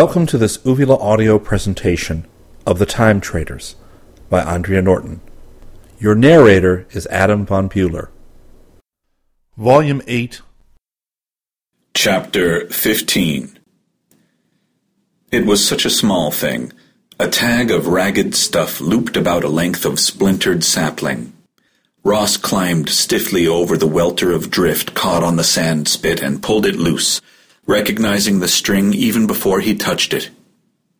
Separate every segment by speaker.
Speaker 1: Welcome to this Uvula audio presentation of The Time Traders by Andre Norton. Your narrator is Adam von Bueller. Volume 8,
Speaker 2: Chapter 15 It was such a small thing, a tag of ragged stuff looped about a length of splintered sapling. Ross climbed stiffly over the welter of drift caught on the sand spit and pulled it loose, recognizing the string even before he touched it.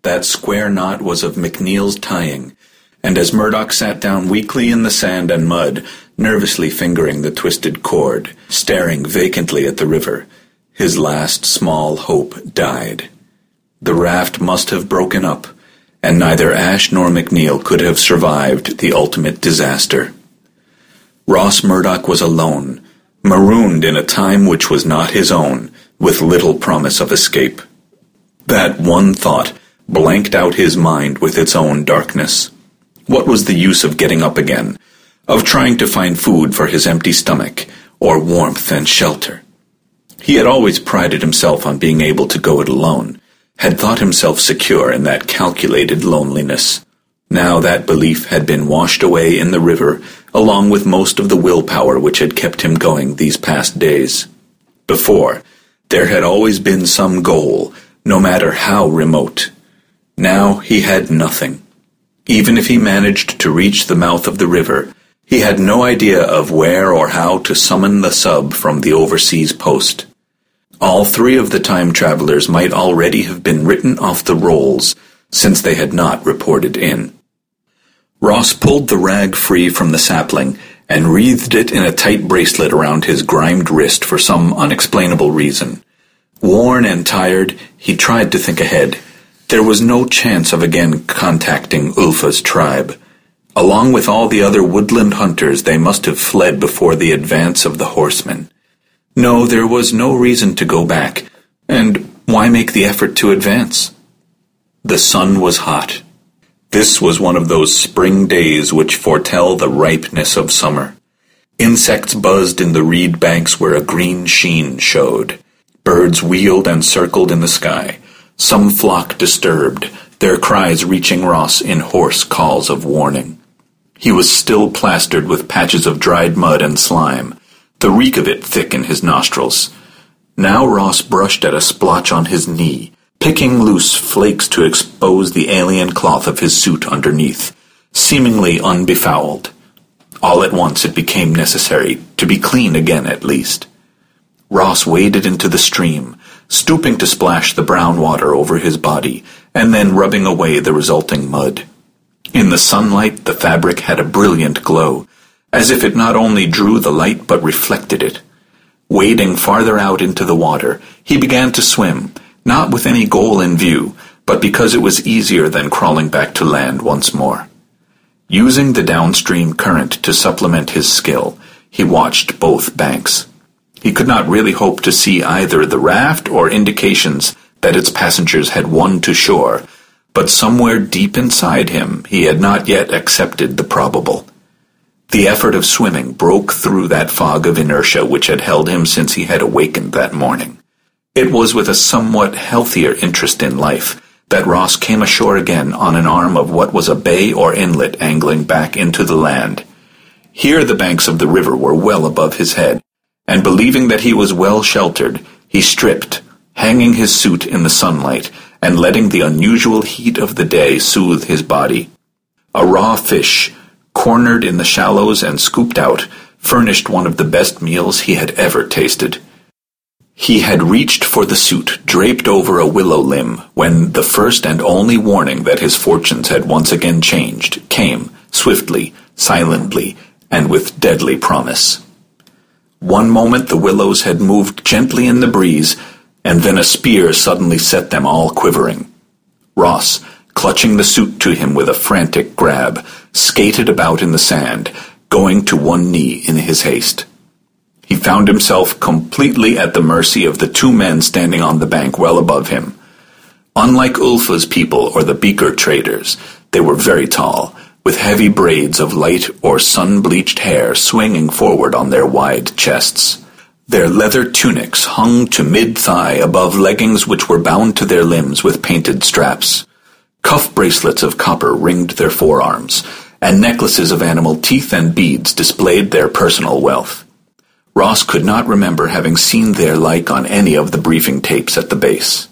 Speaker 2: That square knot was of McNeil's tying, and as Murdoch sat down weakly in the sand and mud, nervously fingering the twisted cord, staring vacantly at the river, his last small hope died. The raft must have broken up, and neither Ashe nor McNeil could have survived the ultimate disaster. Ross Murdoch was alone, marooned in a time which was not his own, with little promise of escape. That one thought blanked out his mind with its own darkness. What was the use of getting up again, of trying to find food for his empty stomach, or warmth and shelter? He had always prided himself on being able to go it alone, had thought himself secure in that calculated loneliness. Now that belief had been washed away in the river, along with most of the willpower which had kept him going these past days. Before, there had always been some goal, no matter how remote. Now he had nothing. Even if he managed to reach the mouth of the river, he had no idea of where or how to summon the sub from the overseas post. All three of the time travelers might already have been written off the rolls, since they had not reported in. Ross pulled the rag free from the sapling and wreathed it in a tight bracelet around his grimed wrist for some unexplainable reason. Worn and tired, he tried to think ahead. There was no chance of again contacting Ulfa's tribe. Along with all the other woodland hunters, they must have fled before the advance of the horsemen. No, there was no reason to go back, and why make the effort to advance? The sun was hot. This was one of those spring days which foretell the ripeness of summer. Insects buzzed in the reed banks where a green sheen showed. Birds wheeled and circled in the sky. Some flock disturbed, their cries reaching Ross in hoarse calls of warning. He was still plastered with patches of dried mud and slime, the reek of it thick in his nostrils. Now Ross brushed at a splotch on his knee, picking loose flakes to expose the alien cloth of his suit underneath, seemingly unbefouled. All at once it became necessary to be clean again at least. Ross waded into the stream, stooping to splash the brown water over his body, and then rubbing away the resulting mud. In the sunlight the fabric had a brilliant glow, as if it not only drew the light but reflected it. Wading farther out into the water, he began to swim, not with any goal in view, but because it was easier than crawling back to land once more. Using the downstream current to supplement his skill, he watched both banks. He could not really hope to see either the raft or indications that its passengers had won to shore, but somewhere deep inside him he had not yet accepted the probable. The effort of swimming broke through that fog of inertia which had held him since he had awakened that morning. It was with a somewhat healthier interest in life that Ross came ashore again on an arm of what was a bay or inlet angling back into the land. Here the banks of the river were well above his head, and believing that he was well sheltered, he stripped, hanging his suit in the sunlight, and letting the unusual heat of the day soothe his body. A raw fish, cornered in the shallows and scooped out, furnished one of the best meals he had ever tasted. He had reached for the suit draped over a willow limb when the first and only warning that his fortunes had once again changed came, swiftly, silently, and with deadly promise. One moment the willows had moved gently in the breeze, and then a spear suddenly set them all quivering. Ross, clutching the suit to him with a frantic grab, skated about in the sand, going to one knee in his haste. He found himself completely at the mercy of the two men standing on the bank well above him. Unlike Ulfa's people or the beaker traders, they were very tall, with heavy braids of light or sun-bleached hair swinging forward on their wide chests. Their leather tunics hung to mid-thigh above leggings which were bound to their limbs with painted straps. Cuff bracelets of copper ringed their forearms, and necklaces of animal teeth and beads displayed their personal wealth. Ross could not remember having seen their like on any of the briefing tapes at the base.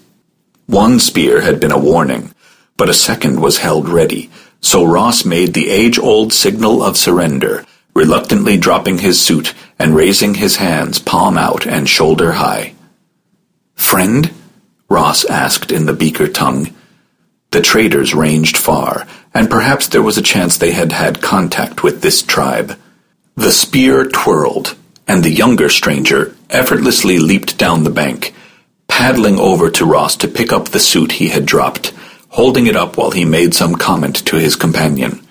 Speaker 2: One spear had been a warning, but a second was held ready, so Ross made the age-old signal of surrender, reluctantly dropping his suit and raising his hands palm out and shoulder high. Friend? Ross asked in the beaker tongue. The traders ranged far, and perhaps there was a chance they had had contact with this tribe. The spear twirled, and the younger stranger effortlessly leaped down the bank, paddling over to Ross to pick up the suit he had dropped, holding it up while he made some comment to his companion.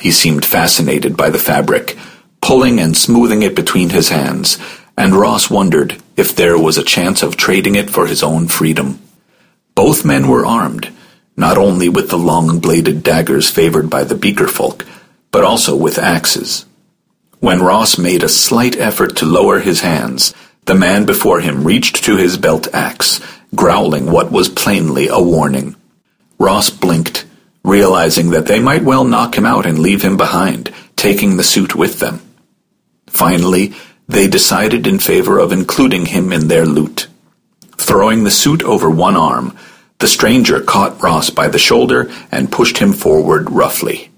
Speaker 2: He seemed fascinated by the fabric, pulling and smoothing it between his hands, and Ross wondered if there was a chance of trading it for his own freedom. Both men were armed, not only with the long-bladed daggers favored by the Beaker folk, but also with axes. When Ross made a slight effort to lower his hands, the man before him reached to his belt axe, growling what was plainly a warning. Ross blinked, realizing that they might well knock him out and leave him behind, taking the suit with them. Finally, they decided in favor of including him in their loot. Throwing the suit over one arm, the stranger caught Ross by the shoulder and pushed him forward roughly.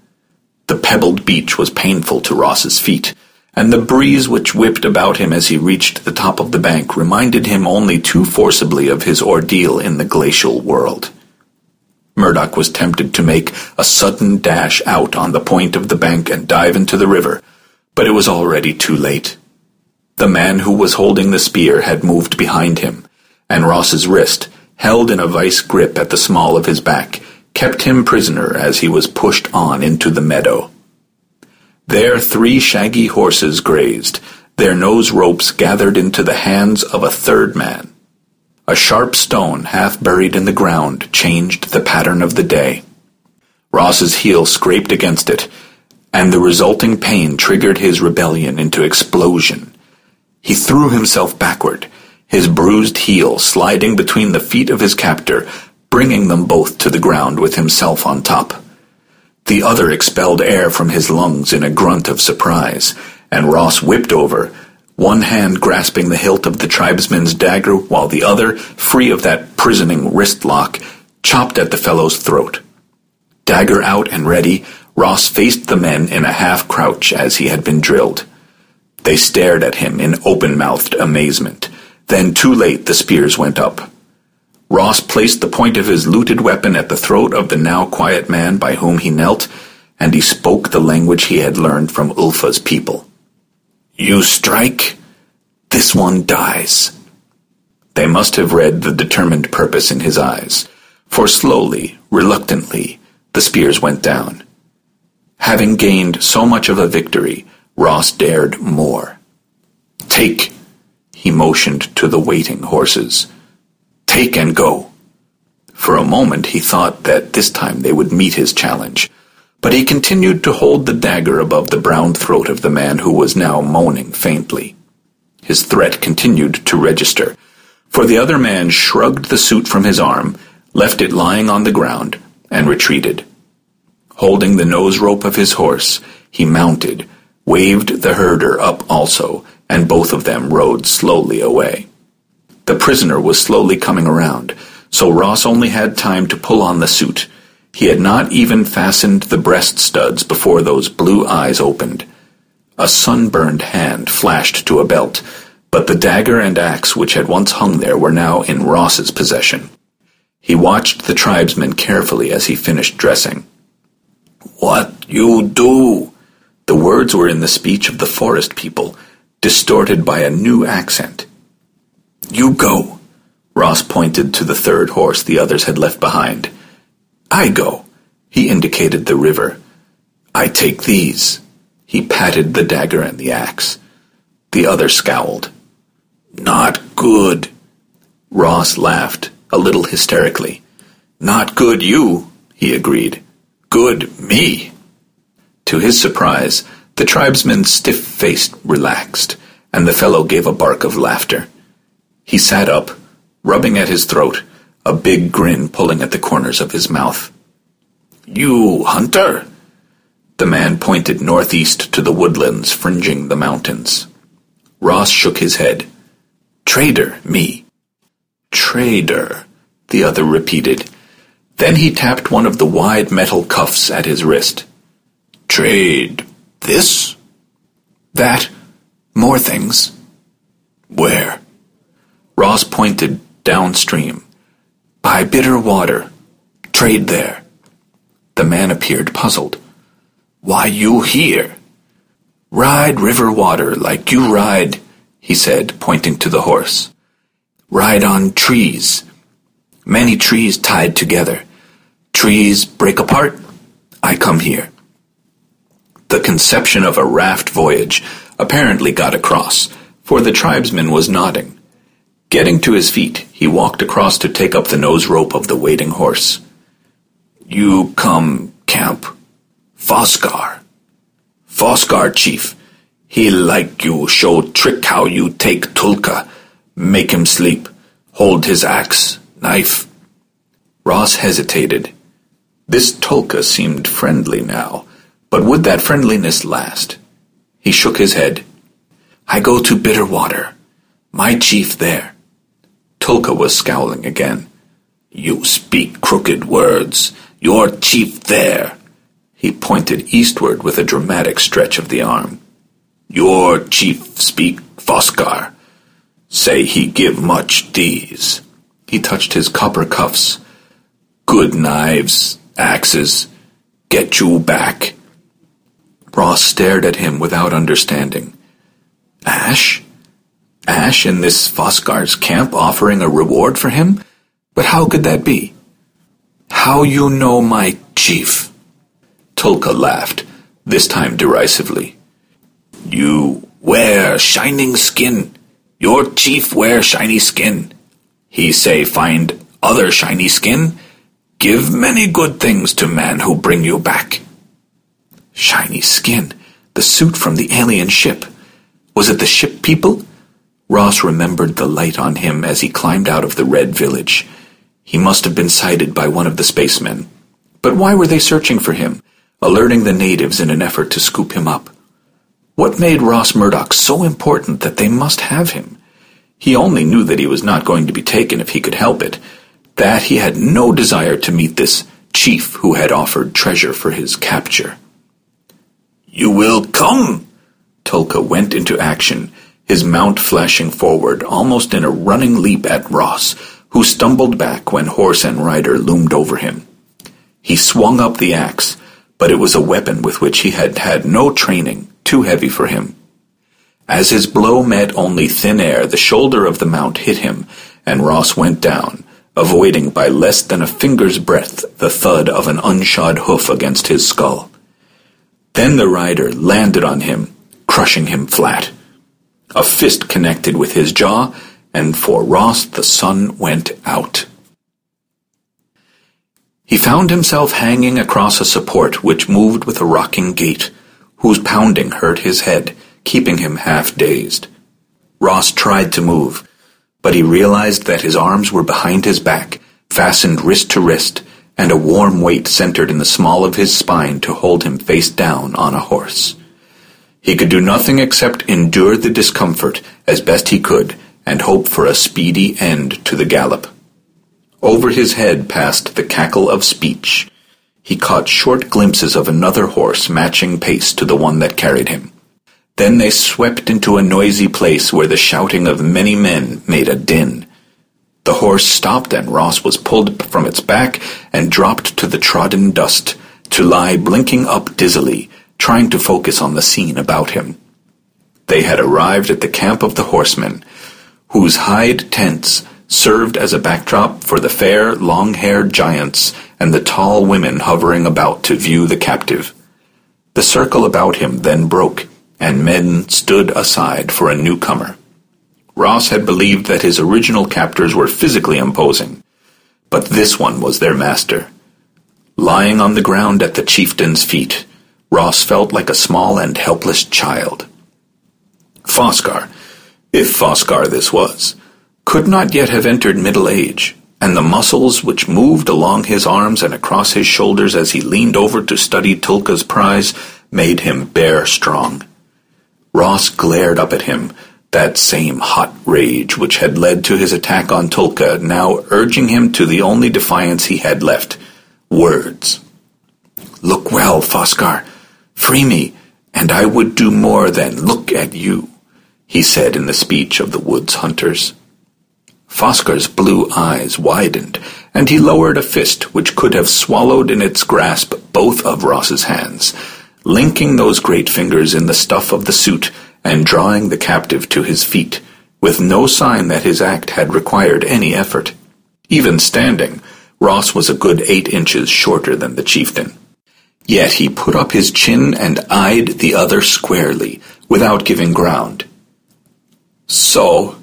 Speaker 2: The pebbled beach was painful to Ross's feet, and the breeze which whipped about him as he reached the top of the bank reminded him only too forcibly of his ordeal in the glacial world. Murdoch was tempted to make a sudden dash out on the point of the bank and dive into the river, but it was already too late. The man who was holding the spear had moved behind him, and Ross's wrist, held in a vice grip at the small of his back, kept him prisoner as he was pushed on into the meadow. There three shaggy horses grazed, their nose ropes gathered into the hands of a third man. A sharp stone, half buried in the ground, changed the pattern of the day. Ross's heel scraped against it, and the resulting pain triggered his rebellion into explosion. He threw himself backward, his bruised heel sliding between the feet of his captor, bringing them both to the ground with himself on top. The other expelled air from his lungs in a grunt of surprise, and Ross whipped over, one hand grasping the hilt of the tribesman's dagger while the other, free of that prisoning wrist lock, chopped at the fellow's throat. Dagger out and ready, Ross faced the men in a half crouch as he had been drilled. They stared at him in open-mouthed amazement. Then, too late, the spears went up. Ross placed the point of his looted weapon at the throat of the now quiet man by whom he knelt, and he spoke the language he had learned from Ulfa's people. You strike, this one dies. They must have read the determined purpose in his eyes, for slowly, reluctantly, the spears went down. Having gained so much of a victory, Ross dared more. Take, he motioned to the waiting horses. Take and go. For a moment he thought that this time they would meet his challenge, but he continued to hold the dagger above the brown throat of the man who was now moaning faintly. His threat continued to register, for the other man shrugged the suit from his arm, left it lying on the ground, and retreated. Holding the nose rope of his horse, he mounted, waved the herder up also, and both of them rode slowly away. The prisoner was slowly coming around, so Ross only had time to pull on the suit. He had not even fastened the breast studs before those blue eyes opened. A sunburned hand flashed to a belt, but the dagger and axe which had once hung there were now in Ross's possession. He watched the tribesman carefully as he finished dressing. What you do? The words were in the speech of the forest people, distorted by a new accent. You go. Ross pointed to the third horse the others had left behind. I go. He indicated the river. I take these. He patted the dagger and the axe. The other scowled. Not good. Ross laughed, a little hysterically. Not good you, he agreed. Good me. To his surprise, the tribesman's stiff face relaxed, and the fellow gave a bark of laughter. He sat up, rubbing at his throat, a big grin pulling at the corners of his mouth. You hunter? The man pointed northeast to the woodlands fringing the mountains. Ross shook his head. Trader, me. Trader, the other repeated. Then he tapped one of the wide metal cuffs at his wrist. Trade this? That? More things. Where? Ross pointed downstream. By bitter water. Trade there. The man appeared puzzled. Why you here? Ride river water like you ride, he said, pointing to the horse. Ride on trees. Many trees tied together. Trees break apart. I come here. The conception of a raft voyage apparently got across, for the tribesman was nodding. Getting to his feet, he walked across to take up the nose rope of the waiting horse. You come camp. Foscar. Foscar, chief. He like you show trick how you take Tulka, make him sleep, hold his axe, knife. Ross hesitated. This Tulka seemed friendly now, but would that friendliness last? He shook his head. I go to Bitterwater. My chief there. Tulka was scowling again. You speak crooked words. Your chief there. He pointed eastward with a dramatic stretch of the arm. Your chief speak Foscar. Say he give much these. He touched his copper cuffs. Good knives, axes. Get you back. Ross stared at him without understanding. Ashe? Ashe in this Foscar's camp offering a reward for him? But how could that be? How you know my chief? Tulka laughed, this time derisively. You wear shining skin. Your chief wear shiny skin. He say find other shiny skin. Give many good things to man who bring you back. Shiny skin. The suit from the alien ship. Was it the ship people? Ross remembered the light on him as he climbed out of the red village. He must have been sighted by one of the spacemen. But why were they searching for him, alerting the natives in an effort to scoop him up? What made Ross Murdoch so important that they must have him? He only knew that he was not going to be taken if he could help it, that he had no desire to meet this chief who had offered treasure for his capture. You will come! Tulka went into action, his mount flashing forward almost in a running leap at Ross, who stumbled back when horse and rider loomed over him. He swung up the axe, but it was a weapon with which he had had no training, too heavy for him. As his blow met only thin air, the shoulder of the mount hit him, and Ross went down, avoiding by less than a finger's breadth the thud of an unshod hoof against his skull. Then the rider landed on him, crushing him flat. A fist connected with his jaw, and for Ross the sun went out. He found himself hanging across a support which moved with a rocking gait, whose pounding hurt his head, keeping him half dazed. Ross tried to move, but he realized that his arms were behind his back, fastened wrist to wrist, and a warm weight centered in the small of his spine to hold him face down on a horse. He could do nothing except endure the discomfort as best he could and hope for a speedy end to the gallop. Over his head passed the cackle of speech. He caught short glimpses of another horse matching pace to the one that carried him. Then they swept into a noisy place where the shouting of many men made a din. The horse stopped and Ross was pulled from its back and dropped to the trodden dust, to lie blinking up dizzily, trying to focus on the scene about him. they had arrived at the camp of the horsemen, whose hide tents served as a backdrop for the fair, long-haired giants and the tall women hovering about to view the captive. The circle about him then broke, and men stood aside for a newcomer. Ross had believed that his original captors were physically imposing, but this one was their master. Lying on the ground at the chieftain's feet, Ross felt like a small and helpless child. Foscar, if Foscar this was, could not yet have entered middle age, and the muscles which moved along his arms and across his shoulders as he leaned over to study Tulka's prize made him bear strong. Ross glared up at him, that same hot rage which had led to his attack on Tulka now urging him to the only defiance he had left, words. Look well, Foscar. Free me, and I would do more than look at you, he said in the speech of the woods hunters. Foscar's blue eyes widened, and he lowered a fist which could have swallowed in its grasp both of Ross's hands, linking those great fingers in the stuff of the suit and drawing the captive to his feet, with no sign that his act had required any effort. Even standing, Ross was a good eight inches shorter than the chieftain. Yet he put up his chin and eyed the other squarely, without giving ground. So,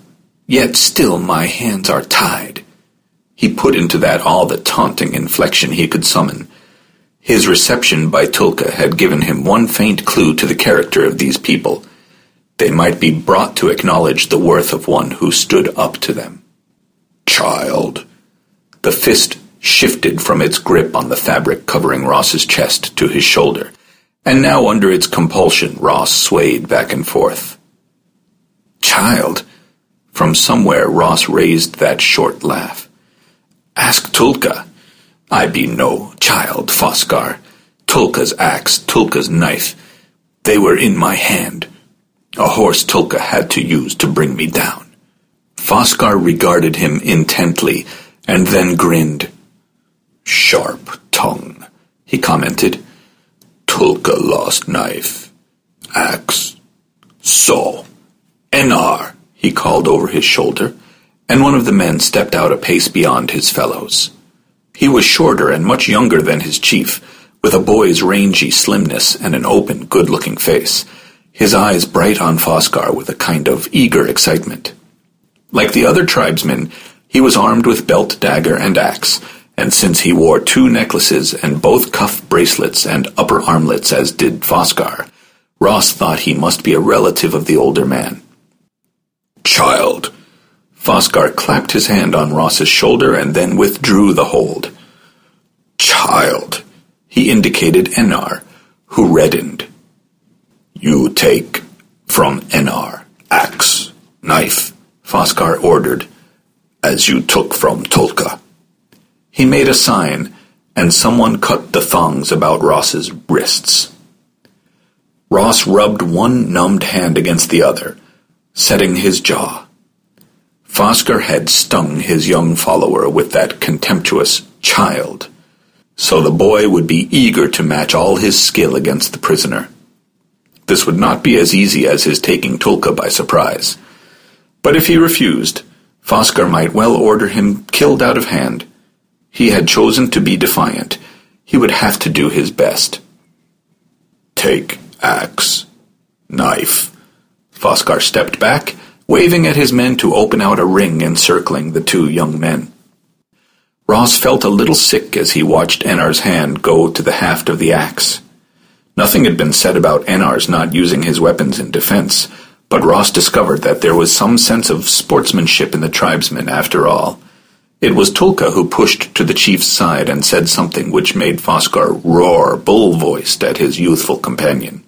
Speaker 2: yet still my hands are tied. He put into that all the taunting inflection he could summon. His reception by Tulka had given him one faint clue to the character of these people, they might be brought to acknowledge the worth of one who stood up to them. Child. The fist shifted from its grip on the fabric covering Ross's chest to his shoulder, and now under its compulsion Ross swayed back and forth. Child. From somewhere Ross raised that short laugh. Ask Tulka. I be no child, Foscar. Tulka's axe, Tulka's knife, they were in my hand. A horse Tulka had to use to bring me down. Foscar regarded him intently, and then grinned. Sharp tongue, he commented. Tulka lost knife. Axe. Saw. Enar, he called over his shoulder, and one of the men stepped out a pace beyond his fellows. He was shorter and much younger than his chief, with a boy's rangy slimness and an open, good-looking face, his eyes bright on Foscar with a kind of eager excitement. Like the other tribesmen, he was armed with belt, dagger, and axe, and since he wore two necklaces and both cuff bracelets and upper armlets as did Foscar, Ross thought he must be a relative of the older man. Child. Foscar clapped his hand on Ross's shoulder and then withdrew the hold. Child. He indicated Enar, who reddened. You take from Enar axe, knife, Foscar ordered, as you took from Tulka. He made a sign, and someone cut the thongs about Ross's wrists. Ross rubbed one numbed hand against the other, setting his jaw. Foscar had stung his young follower with that contemptuous child, so the boy would be eager to match all his skill against the prisoner. This would not be as easy as his taking Tulka by surprise. But if he refused, Foscar might well order him killed out of hand. He had chosen to be defiant. He would have to do his best. Take axe, knife. Foscar stepped back, waving at his men to open out a ring encircling the two young men. Ross felt a little sick as he watched Enar's hand go to the haft of the axe. Nothing had been said about Enar's not using his weapons in defense, but Ross discovered that there was some sense of sportsmanship in the tribesmen after all. It was Tulka who pushed to the chief's side and said something which made Foscar roar bull-voiced at his youthful companion.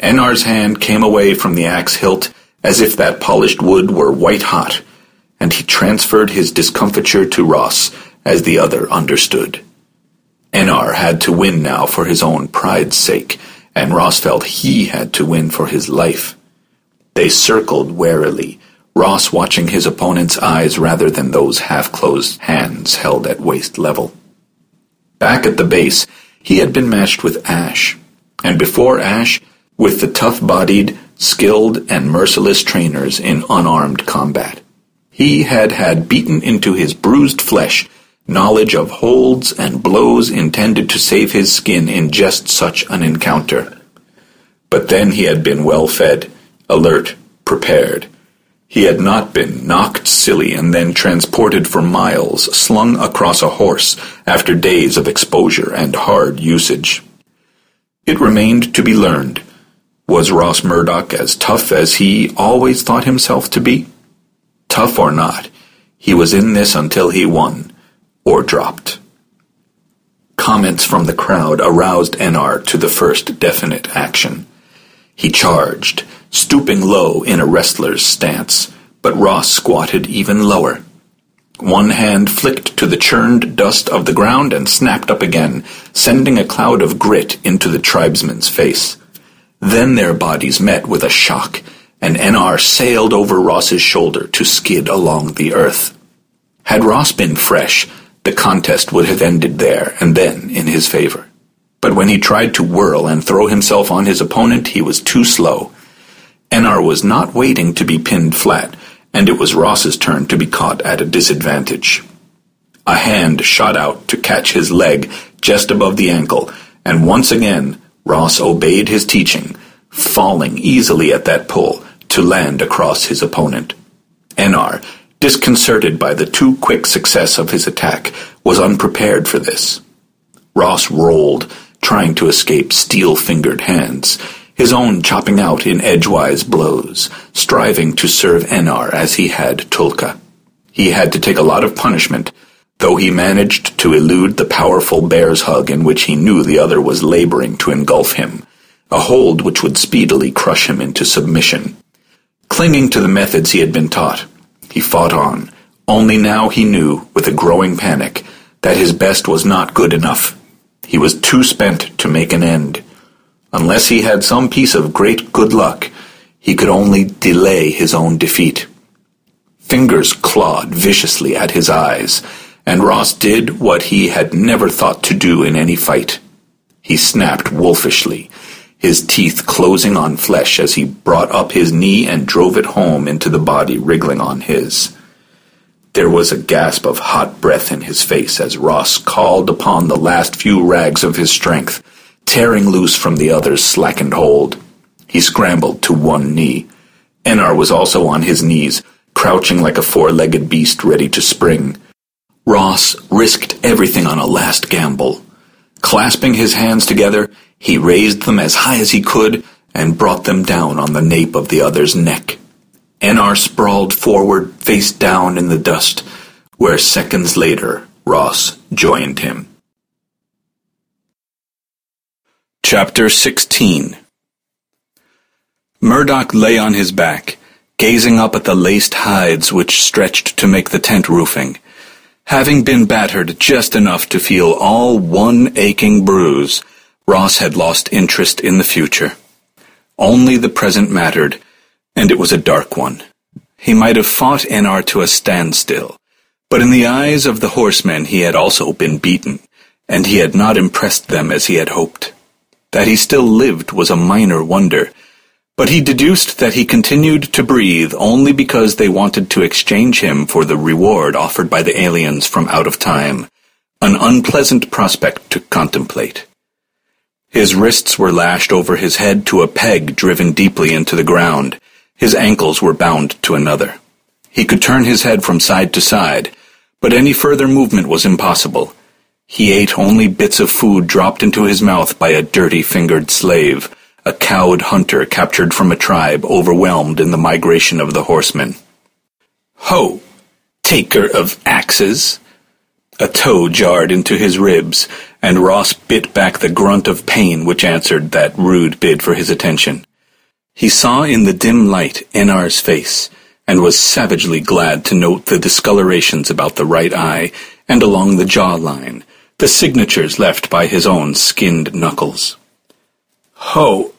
Speaker 2: Enar's hand came away from the axe hilt as if that polished wood were white hot, and he transferred his discomfiture to Ross as the other understood. Enar had to win now for his own pride's sake, and Ross felt he had to win for his life. They circled warily, Ross watching his opponent's eyes rather than those half-closed hands held at waist level. Back at the base, he had been matched with Ashe, and before Ashe, with the tough-bodied, skilled and merciless trainers in unarmed combat. He had had beaten into his bruised flesh knowledge of holds and blows intended to save his skin in just such an encounter. But then he had been well fed, alert, prepared. He had not been knocked silly and then transported for miles, slung across a horse after days of exposure and hard usage. It remained to be learned. Was Ross Murdoch as tough as he always thought himself to be? Tough or not, he was in this until he won, or dropped. Comments from the crowd aroused Enar to the first definite action. He charged, stooping low in a wrestler's stance, but Ross squatted even lower. One hand flicked to the churned dust of the ground and snapped up again, sending a cloud of grit into the tribesman's face. Then their bodies met with a shock, and Enar sailed over Ross's shoulder to skid along the earth. Had Ross been fresh, the contest would have ended there and then in his favor. But when he tried to whirl and throw himself on his opponent, he was too slow. Enar was not waiting to be pinned flat, and it was Ross's turn to be caught at a disadvantage. A hand shot out to catch his leg just above the ankle, and once again Ross obeyed his teaching, falling easily at that pull to land across his opponent. Enar, disconcerted by the too quick success of his attack, was unprepared for this. Ross rolled, trying to escape steel-fingered hands, his own chopping out in edgewise blows, striving to serve Enar as he had Tulka. He had to take a lot of punishment, though he managed to elude the powerful bear's hug in which he knew the other was laboring to engulf him, a hold which would speedily crush him into submission. Clinging to the methods he had been taught, he fought on. Only now he knew, with a growing panic, that his best was not good enough. He was too spent to make an end. Unless he had some piece of great good luck, he could only delay his own defeat. Fingers clawed viciously at his eyes, and Ross did what he had never thought to do in any fight. He snapped wolfishly, his teeth closing on flesh as he brought up his knee and drove it home into the body wriggling on his. There was a gasp of hot breath in his face as Ross called upon the last few rags of his strength tearing loose from the other's slackened hold. He scrambled to one knee. Enar was also on his knees, crouching like a four-legged beast ready to spring. Ross risked everything on a last gamble. Clasping his hands together, he raised them as high as he could and brought them down on the nape of the other's neck. Enar sprawled forward, face down in the dust, where seconds later Ross joined him. Chapter 16 Murdoch lay on his back, gazing up at the laced hides which stretched to make the tent roofing. Having been battered just enough to feel all one aching bruise, Ross had lost interest in the future. Only the present mattered, and it was a dark one. He might have fought Enar to a standstill, but in the eyes of the horsemen he had also been beaten, and he had not impressed them as he had hoped. That he still lived was a minor wonder, but he deduced that he continued to breathe only because they wanted to exchange him for the reward offered by the aliens from out of time, an unpleasant prospect to contemplate. His wrists were lashed over his head to a peg driven deeply into the ground. His ankles were bound to another. He could turn his head from side to side, but any further movement was impossible. He ate only bits of food dropped into his mouth by a dirty-fingered slave, a cowed hunter captured from a tribe overwhelmed in the migration of the horsemen. Ho! Taker of axes! A toe jarred into his ribs, and Ross bit back the grunt of pain which answered that rude bid for his attention. He saw in the dim light Enar's face, and was savagely glad to note the discolorations about the right eye and along the jawline, the signatures left by his own skinned knuckles. Ho,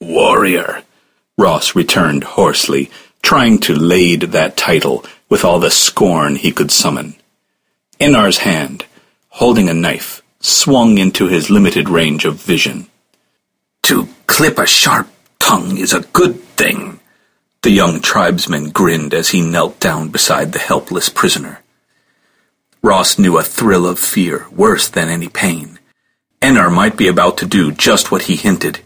Speaker 2: warrior, Ross returned hoarsely, trying to lade that title with all the scorn he could summon. Enar's hand, holding a knife, swung into his limited range of vision.
Speaker 3: To clip a sharp
Speaker 2: tongue is a good thing. The young tribesman grinned as he knelt down beside the helpless prisoner. Ross knew a thrill of fear worse than any pain. Enar might be about to do just what he hinted.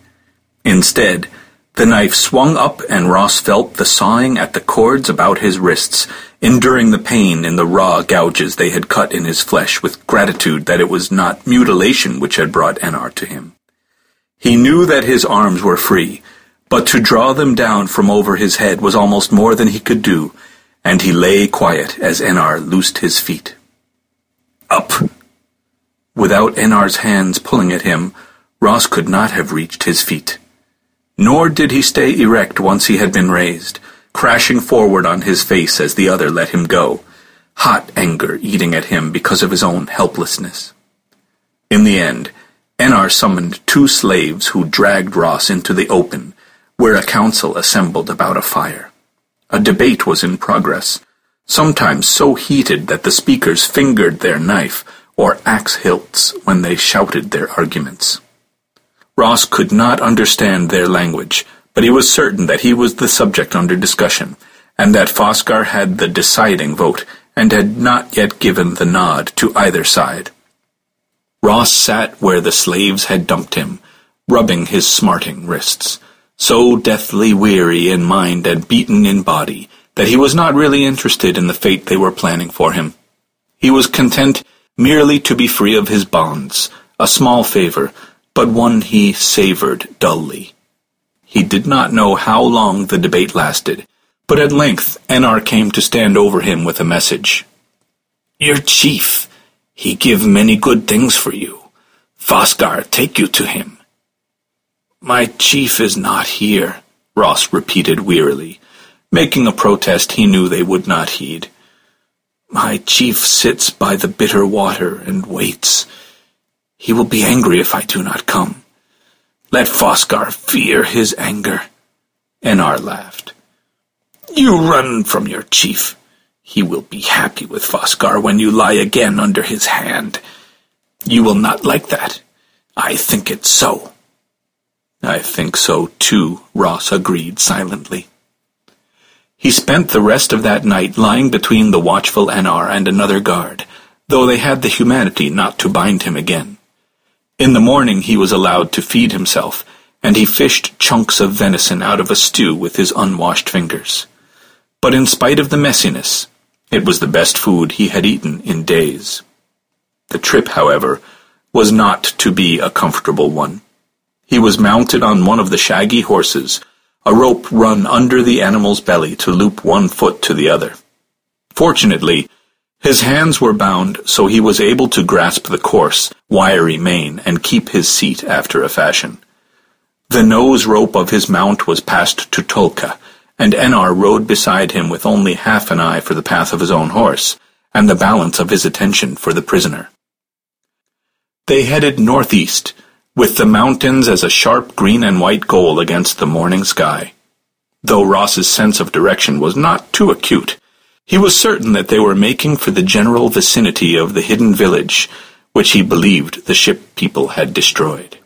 Speaker 2: Instead, the knife swung up and Ross felt the sawing at the cords about his wrists, enduring the pain in the raw gouges they had cut in his flesh with gratitude that it was not mutilation which had brought Enar to him. He knew that his arms were free, but to draw them down from over his head was almost more than he could do, and he lay quiet as Enar loosed his feet. Up! Without Enar's hands pulling at him, Ross could not have reached his feet. Nor did he stay erect once he had been raised, crashing forward on his face as the other let him go, hot anger eating at him because of his own helplessness. In the end, Enar summoned two slaves who dragged Ross into the open, where a council assembled about a fire. A debate was in progress, sometimes so heated that the speakers fingered their knife or axe hilts when they shouted their arguments. Ross could not understand their language, but he was certain that he was the subject under discussion, and that Foscar had the deciding vote, and had not yet given the nod to either side. Ross sat where the slaves had dumped him, rubbing his smarting wrists, so deathly weary in mind and beaten in body that he was not really interested in the fate they were planning for him. He was content merely to be free of his bonds, a small favor, but one he savored dully. He did not know how long the debate lasted, but at length Enar came to stand over him with a message. Your chief, he give many good things for you. Foscar take you to him. My chief is not here, Ross repeated wearily, making a protest he knew they would not heed. My chief sits by the bitter water and waits. He will be angry if I do not come. Let Foscar fear his anger. Enar laughed. You run from your chief. He will be happy with Foscar when you lie again under his hand. You will not like that. I think it so. I think so, too, Ross agreed silently. He spent the rest of that night lying between the watchful Enar and another guard, though they had the humanity not to bind him again. In the morning he was allowed to feed himself, and he fished chunks of venison out of a stew with his unwashed fingers. But in spite of the messiness, it was the best food he had eaten in days. The trip, however, was not to be a comfortable one. He was mounted on one of the shaggy horses, a rope run under the animal's belly to loop one foot to the other. Fortunately, his hands were bound so he was able to grasp the coarse, wiry mane and keep his seat after a fashion. The nose rope of his mount was passed to Tulka, and Enar rode beside him with only half an eye for the path of his own horse, and the balance of his attention for the prisoner. They headed northeast, with the mountains as a sharp green and white goal against the morning sky. Though Ross's sense of direction was not too acute, he was certain that they were making for the general vicinity of the hidden village, which he believed the ship people had destroyed.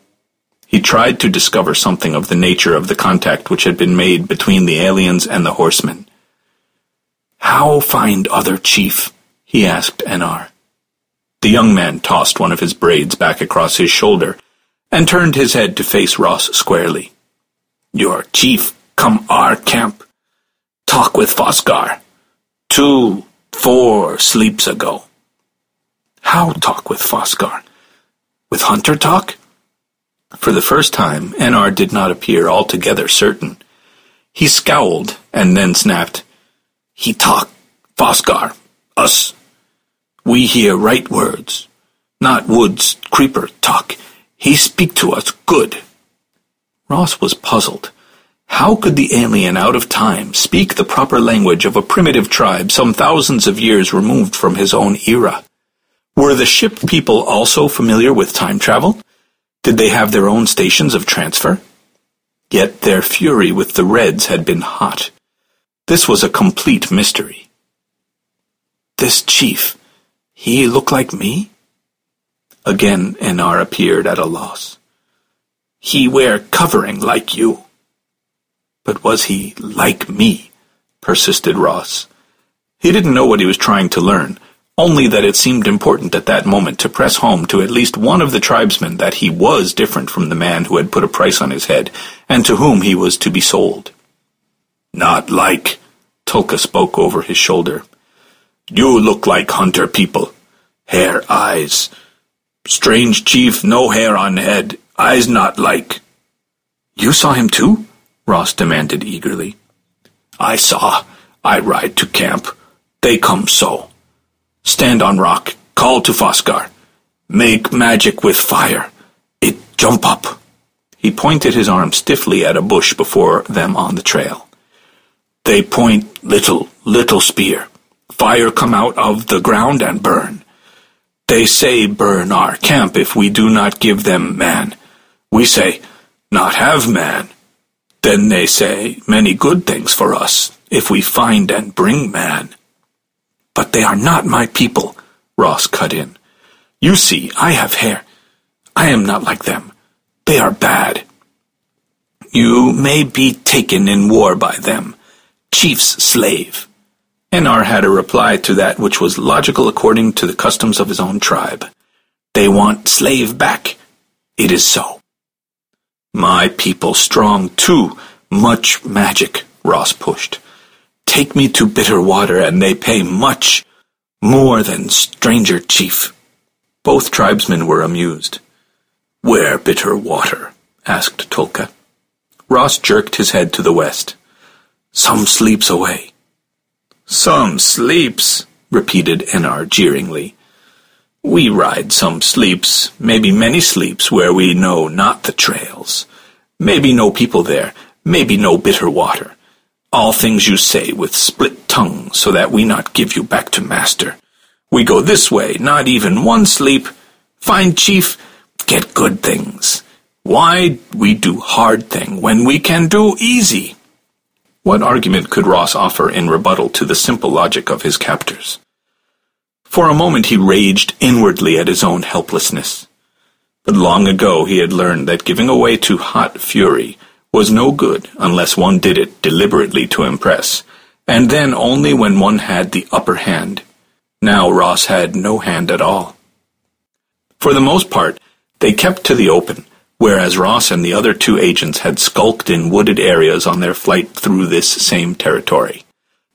Speaker 2: He tried to discover something of the nature of the contact which had been made between the aliens and the horsemen. How find other chief? he asked Enar. The young man tossed one of his braids back across his shoulder and turned his head to face Ross squarely. Your chief come our camp. Talk with Foscar. Two, four sleeps ago. How talk with Foscar? With Hunter talk? For the first time, Enar did not appear altogether certain. He scowled and then snapped, He talk, Foscar, us. We hear right words, not Woods creeper talk. He speak to us good. Ross was puzzled. How could the alien out of time speak the proper language of a primitive tribe some thousands of years removed from his own era? Were the ship people also familiar with time travel? Did they have their own stations of transfer? Yet their fury with the Reds had been hot. This was a complete mystery. This chief, he look like me? Again Enar appeared at a loss. He wear covering like you. But was he like me? persisted Ross. He didn't know what he was trying to learn, only that it seemed important at that moment to press home to at least one of the tribesmen that he was different from the man who had put a price on his head, and to whom he was to be sold. Not like, Tulka spoke over his shoulder. You look like hunter people. Hair, eyes. Strange chief, no hair on head, eyes not like. You saw him too? Ross demanded eagerly. I saw. I ride to camp. They come so. Stand on rock. Call to Foscar. Make magic with fire. It jump up. He pointed his arm stiffly at a bush before them on the trail. They point little, little spear. Fire come out of the ground and burn. They say burn our camp if we do not give them man. We say, not have man. Then they say many good things for us if we find and bring man. But they are not my people, Ross cut in. You see, I have hair. I am not like them. They are bad. You may be taken in war by them, chief's slave. Enar had a reply to that which was logical according to the customs of his own tribe. They want slave back. It is so. My people strong too, much magic, Ross pushed take me to bitter water, and they pay much more than stranger chief. Both tribesmen were amused. Where bitter water? asked Tulka. Ross jerked his head to the west. Some sleeps away. Some sleeps, repeated Enar jeeringly. We ride some sleeps, maybe many sleeps, where we know not the trails. Maybe no people there, maybe no bitter water all things you say with split tongue, so that we not give you back to master. We go this way, not even one sleep. Find chief, get good things. Why we do hard thing when we can do easy? What argument could Ross offer in rebuttal to the simple logic of his captors? For a moment he raged inwardly at his own helplessness. But long ago he had learned that giving away to hot fury was no good unless one did it deliberately to impress, and then only when one had the upper hand. Now Ross had no hand at all. For the most part, they kept to the open, whereas Ross and the other two agents had skulked in wooded areas on their flight through this same territory.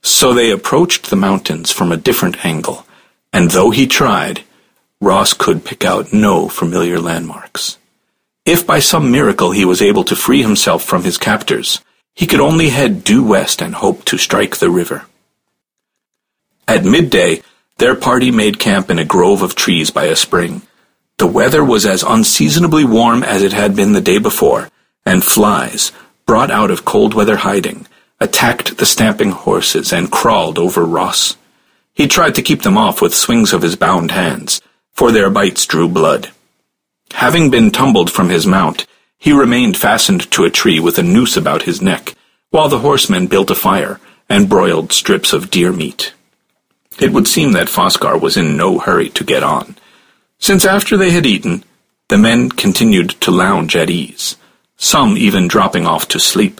Speaker 2: So they approached the mountains from a different angle, and though he tried, Ross could pick out no familiar landmarks. If by some miracle he was able to free himself from his captors, he could only head due west and hope to strike the river. At midday, their party made camp in a grove of trees by a spring. The weather was as unseasonably warm as it had been the day before, and flies, brought out of cold weather hiding, attacked the stamping horses and crawled over Ross. He tried to keep them off with swings of his bound hands, for their bites drew blood. Having been tumbled from his mount, he remained fastened to a tree with a noose about his neck, while the horsemen built a fire and broiled strips of deer meat. It would seem that Foscar was in no hurry to get on, since after they had eaten, the men continued to lounge at ease, some even dropping off to sleep.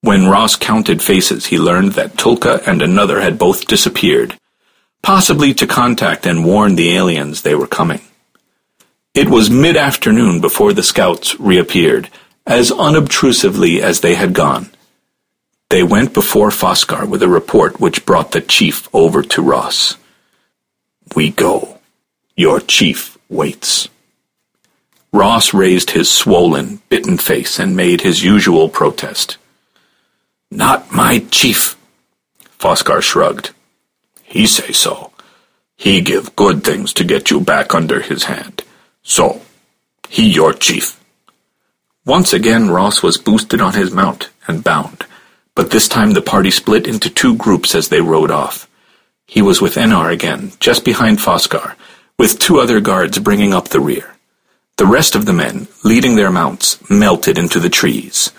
Speaker 2: When Ross counted faces, he learned that Tulka and another had both disappeared, possibly to contact and warn the aliens they were coming. It was mid-afternoon before the scouts reappeared, as unobtrusively as they had gone. They went before Foscar with a report which brought the chief over to Ross. We go. Your chief waits. Ross raised his swollen, bitten face and made his usual protest. Not my chief. Foscar shrugged. He say so. He give good things to get you back under his hand. So, he your chief. Once again Ross was boosted on his mount and bound, but this time the party split into two groups as they rode off. He was with Enar again, just behind Foscar, with two other guards bringing up the rear. The rest of the men, leading their mounts, melted into the trees.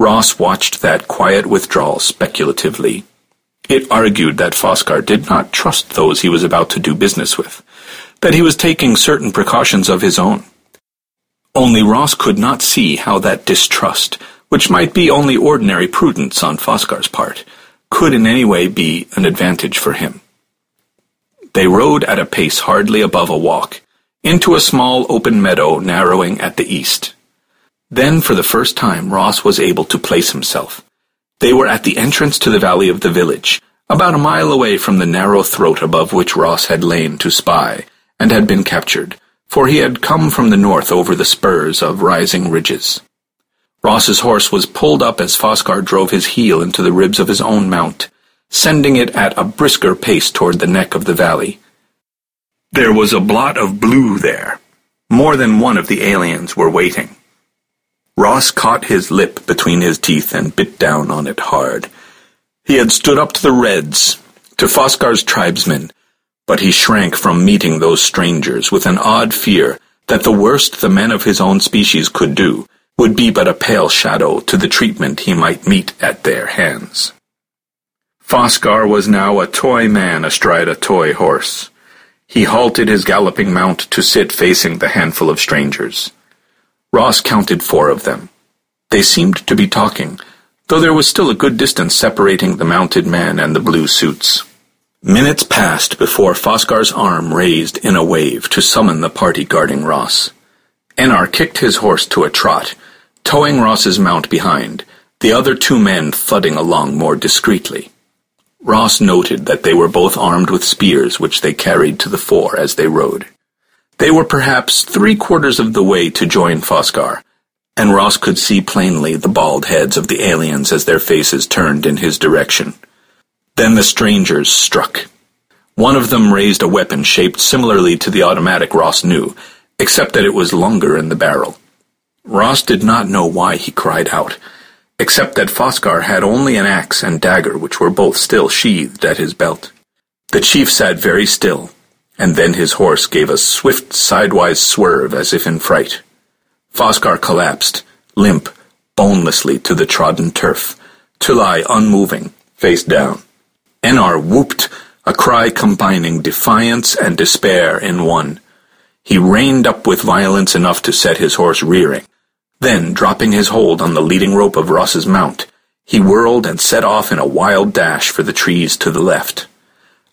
Speaker 2: Ross watched that quiet withdrawal speculatively. It argued that Foscar did not trust those he was about to do business with, that he was taking certain precautions of his own. Only Ross could not see how that distrust which might be only ordinary prudence on Foscar's part, could in any way be an advantage for him. They rode at a pace hardly above a walk, into a small open meadow narrowing at the east. Then for the first time Ross was able to place himself. They were at the entrance to the valley of the village, about a mile away from the narrow throat above which Ross had lain to spy, and had been captured, for he had come from the north over the spurs of rising ridges. Ross's horse was pulled up as Foscar drove his heel into the ribs of his own mount, sending it at a brisker pace toward the neck of the valley. There was a blot of blue there. More than one of the aliens were waiting. Ross caught his lip between his teeth and bit down on it hard. He had stood up to the Reds, to Foscar's tribesmen, but he shrank from meeting those strangers with an odd fear that the worst the men of his own species could do would be but a pale shadow to the treatment he might meet at their hands. Foscar was now a toy man astride a toy horse. He halted his galloping mount to sit facing the handful of strangers. Ross counted four of them. They seemed to be talking, though there was still a good distance separating the mounted man and the blue suits. Minutes passed before Foscar's arm raised in a wave to summon the party guarding Ross. Enar kicked his horse to a trot, towing Ross's mount behind, the other two men thudding along more discreetly. Ross noted that they were both armed with spears which they carried to the fore as they rode. They were perhaps three-quarters of the way to join Foscar, and Ross could see plainly the bald heads of the aliens as their faces turned in his direction. Then the strangers struck. One of them raised a weapon shaped similarly to the automatic Ross knew, except that it was longer in the barrel. Ross did not know why he cried out, except that Foscar had only an axe and dagger which were both still sheathed at his belt. The chief sat very still, and then his horse gave a swift sidewise swerve as if in fright. Foscar collapsed, limp, bonelessly to the trodden turf, to lie unmoving, face down. Enar whooped, a cry combining defiance and despair in one. He reined up with violence enough to set his horse rearing. Then, dropping his hold on the leading rope of Ross's mount, he whirled and set off in a wild dash for the trees to the left.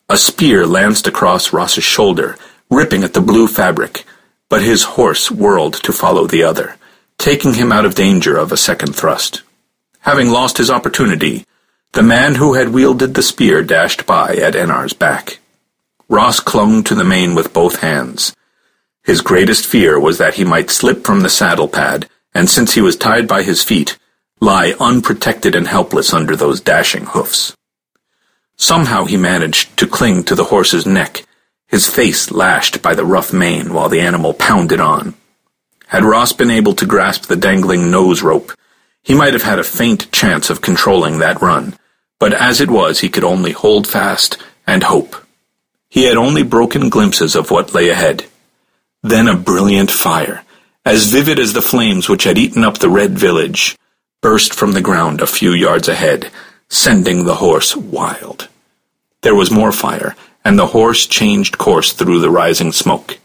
Speaker 2: A spear lanced across Ross's shoulder, ripping at the blue fabric, but his horse whirled to follow the other, taking him out of danger of a second thrust. Having lost his opportunity, the man who had wielded the spear dashed by at Enar's back. Ross clung to the mane with both hands. His greatest fear was that he might slip from the saddle pad, and since he was tied by his feet, lie unprotected and helpless under those dashing hoofs. Somehow he managed to cling to the horse's neck, his face lashed by the rough mane while the animal pounded on. Had Ross been able to grasp the dangling nose rope, he might have had a faint chance of controlling that run, but as it was he could only hold fast and hope. He had only broken glimpses of what lay ahead. Then a brilliant fire, as vivid as the flames which had eaten up the red village, burst from the ground a few yards ahead, sending the horse wild. There was more fire, and the horse changed course through the rising smoke.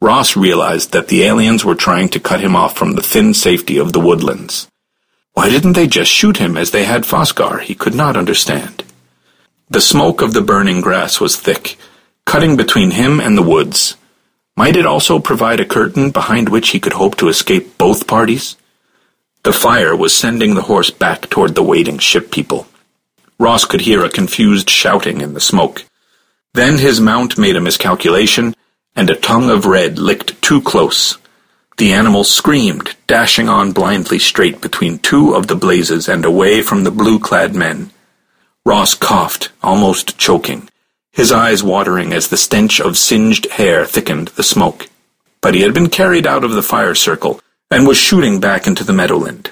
Speaker 2: Ross realized that the aliens were trying to cut him off from the thin safety of the woodlands. Why didn't they just shoot him as they had Foscar? He could not understand. The smoke of the burning grass was thick, cutting between him and the woods. Might it also provide a curtain behind which he could hope to escape both parties? The fire was sending the horse back toward the waiting ship people. Ross could hear a confused shouting in the smoke. Then his mount made a miscalculation, and a tongue of red licked too close. The animal screamed, dashing on blindly straight between two of the blazes and away from the blue-clad men. Ross coughed, almost choking, his eyes watering as the stench of singed hair thickened the smoke. But he had been carried out of the fire circle, and was shooting back into the meadowland.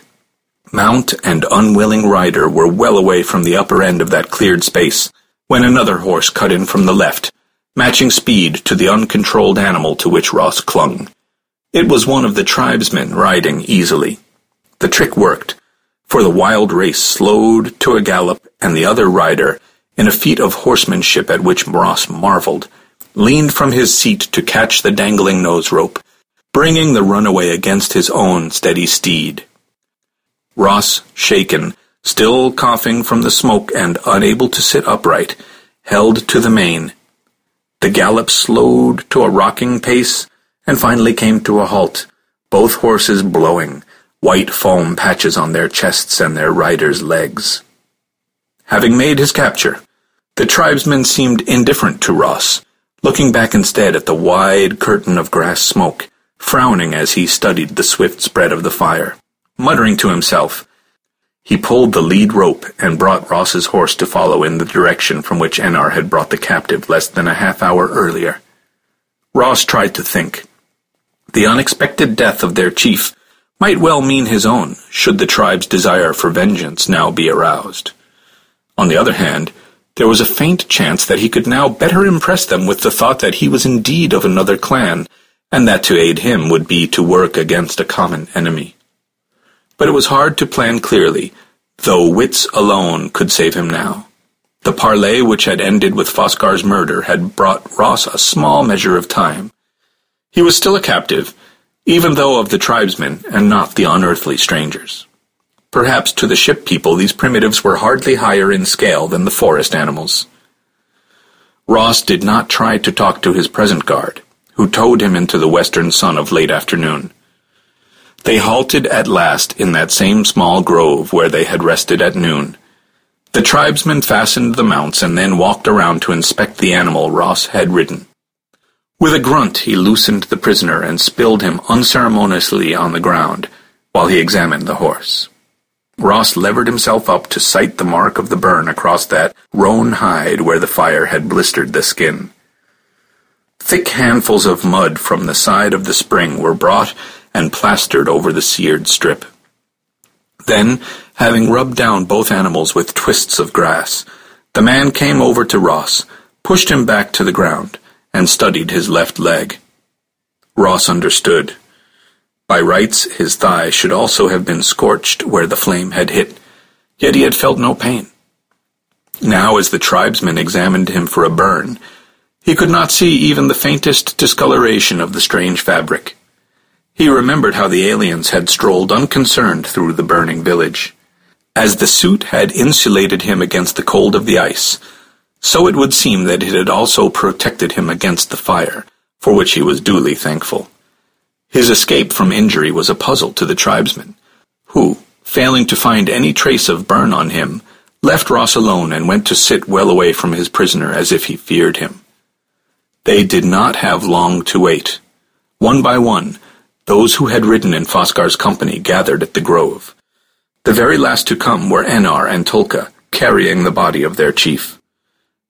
Speaker 2: Mount and unwilling rider were well away from the upper end of that cleared space when another horse cut in from the left, matching speed to the uncontrolled animal to which Ross clung. It was one of the tribesmen riding easily. The trick worked, for the wild race slowed to a gallop, and the other rider, in a feat of horsemanship at which Ross marveled, leaned from his seat to catch the dangling nose rope bringing the runaway against his own steady steed. Ross, shaken, still coughing from the smoke and unable to sit upright, held to the mane. The gallop slowed to a rocking pace and finally came to a halt, both horses blowing, white foam patches on their chests and their riders' legs. Having made his capture, the tribesmen seemed indifferent to Ross, looking back instead at the wide curtain of grass smoke, frowning as he studied the swift spread of the fire. Muttering to himself, he pulled the lead rope and brought Ross's horse to follow in the direction from which Enar had brought the captive less than a half hour earlier. Ross tried to think. The unexpected death of their chief might well mean his own, should the tribe's desire for vengeance now be aroused. On the other hand, there was a faint chance that he could now better impress them with the thought that he was indeed of another clan, and that to aid him would be to work against a common enemy. But it was hard to plan clearly, though wits alone could save him now. The parley which had ended with Foscar's murder had brought Ross a small measure of time. He was still a captive, even though of the tribesmen and not the unearthly strangers. Perhaps to the ship people these primitives were hardly higher in scale than the forest animals. Ross did not try to talk to his present guard, who towed him into the western sun of late afternoon. They halted at last in that same small grove where they had rested at noon. The tribesmen fastened the mounts and then walked around to inspect the animal Ross had ridden. With a grunt he loosened the prisoner and spilled him unceremoniously on the ground, while he examined the horse. Ross levered himself up to sight the mark of the burn across that roan hide where the fire had blistered the skin. Thick handfuls of mud from the side of the spring were brought and plastered over the seared strip. Then, having rubbed down both animals with twists of grass, the man came over to Ross, pushed him back to the ground, and studied his left leg. Ross understood. By rights, his thigh should also have been scorched where the flame had hit, yet he had felt no pain. Now, as the tribesmen examined him for a burn, he could not see even the faintest discoloration of the strange fabric. He remembered how the aliens had strolled unconcerned through the burning village. As the suit had insulated him against the cold of the ice, so it would seem that it had also protected him against the fire, for which he was duly thankful. His escape from injury was a puzzle to the tribesmen, who, failing to find any trace of burn on him, left Ross alone and went to sit well away from his prisoner as if he feared him. They did not have long to wait. One by one, those who had ridden in Foscar's company gathered at the grove. The very last to come were Enar and Tulka, carrying the body of their chief.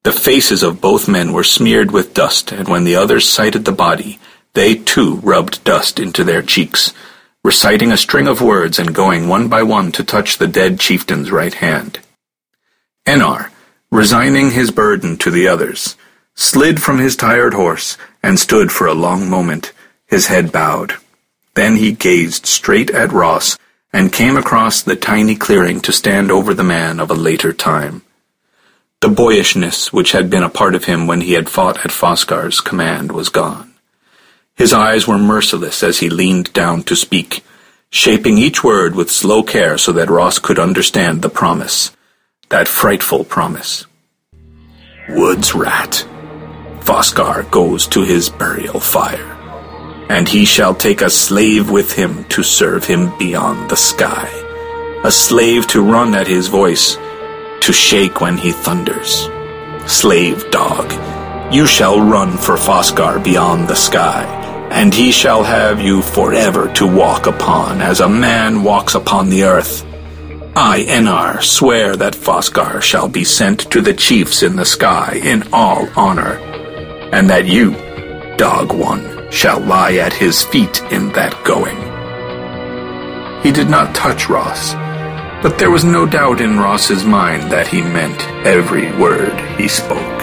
Speaker 2: The faces of both men were smeared with dust, and when the others sighted the body, they too rubbed dust into their cheeks, reciting a string of words and going one by one to touch the dead chieftain's right hand. Enar, resigning his burden to the others, slid from his tired horse and stood for a long moment, his head bowed. Then he gazed straight at Ross and came across the tiny clearing to stand over the man of a later time. The boyishness which had been a part of him when he had fought at Foscar's command was gone. His eyes were merciless as he leaned down to speak, shaping each word with slow care so that Ross could understand the promise, that frightful promise. Woods rat. Foscar goes to his burial fire, and he shall take a slave with him to serve him beyond the sky, a slave to run at his voice, to shake when he thunders. Slave dog, you shall run for Foscar beyond the sky, and he shall have you forever to walk upon as a man walks upon the earth. I, Enar, swear that Foscar shall be sent to the chiefs in the sky in all honor, and that you, Dog One, shall lie at his feet in that going. He did not touch Ross, but there was no doubt in Ross's mind that he meant every word he spoke.